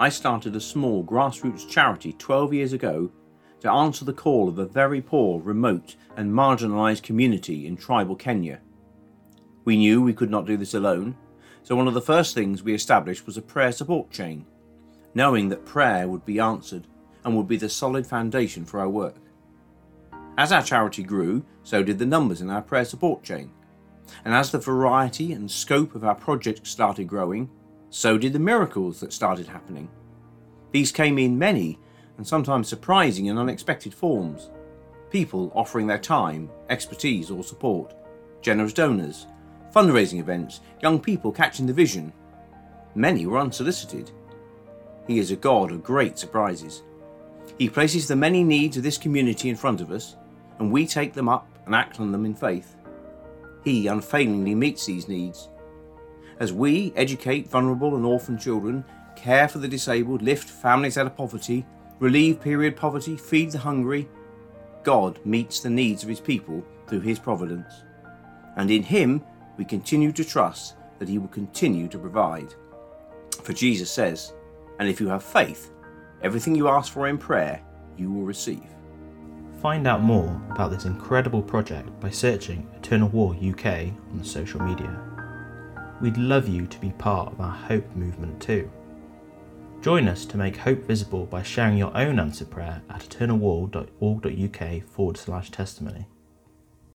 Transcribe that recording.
I started a small grassroots charity 12 years ago to answer the call of a very poor, remote, and marginalised community in tribal Kenya. We knew we could not do this alone, so one of the first things we established was a prayer support chain, knowing that prayer would be answered and would be the solid foundation for our work. As our charity grew, so did the numbers in our prayer support chain. And as the variety and scope of our projects started growing, so did the miracles that started happening. These came in many and sometimes surprising and unexpected forms. People offering their time, expertise, or support, generous donors, fundraising events, young people catching the vision. Many were unsolicited. He is a God of great surprises. He places the many needs of this community in front of us, and we take them up and act on them in faith. He unfailingly meets these needs as we educate vulnerable and orphan children, care for the disabled, lift families out of poverty, relieve period poverty, feed the hungry, God meets the needs of his people through his providence. And in him, we continue to trust that he will continue to provide. For Jesus says, And if you have faith, everything you ask for in prayer, you will receive. Find out more about this incredible project by searching Eternal Wall UK on social media. We'd love you to be part of our Hope movement too. Join us to make hope visible by sharing your own answered prayer at eternalwall.org.uk forward slash testimony.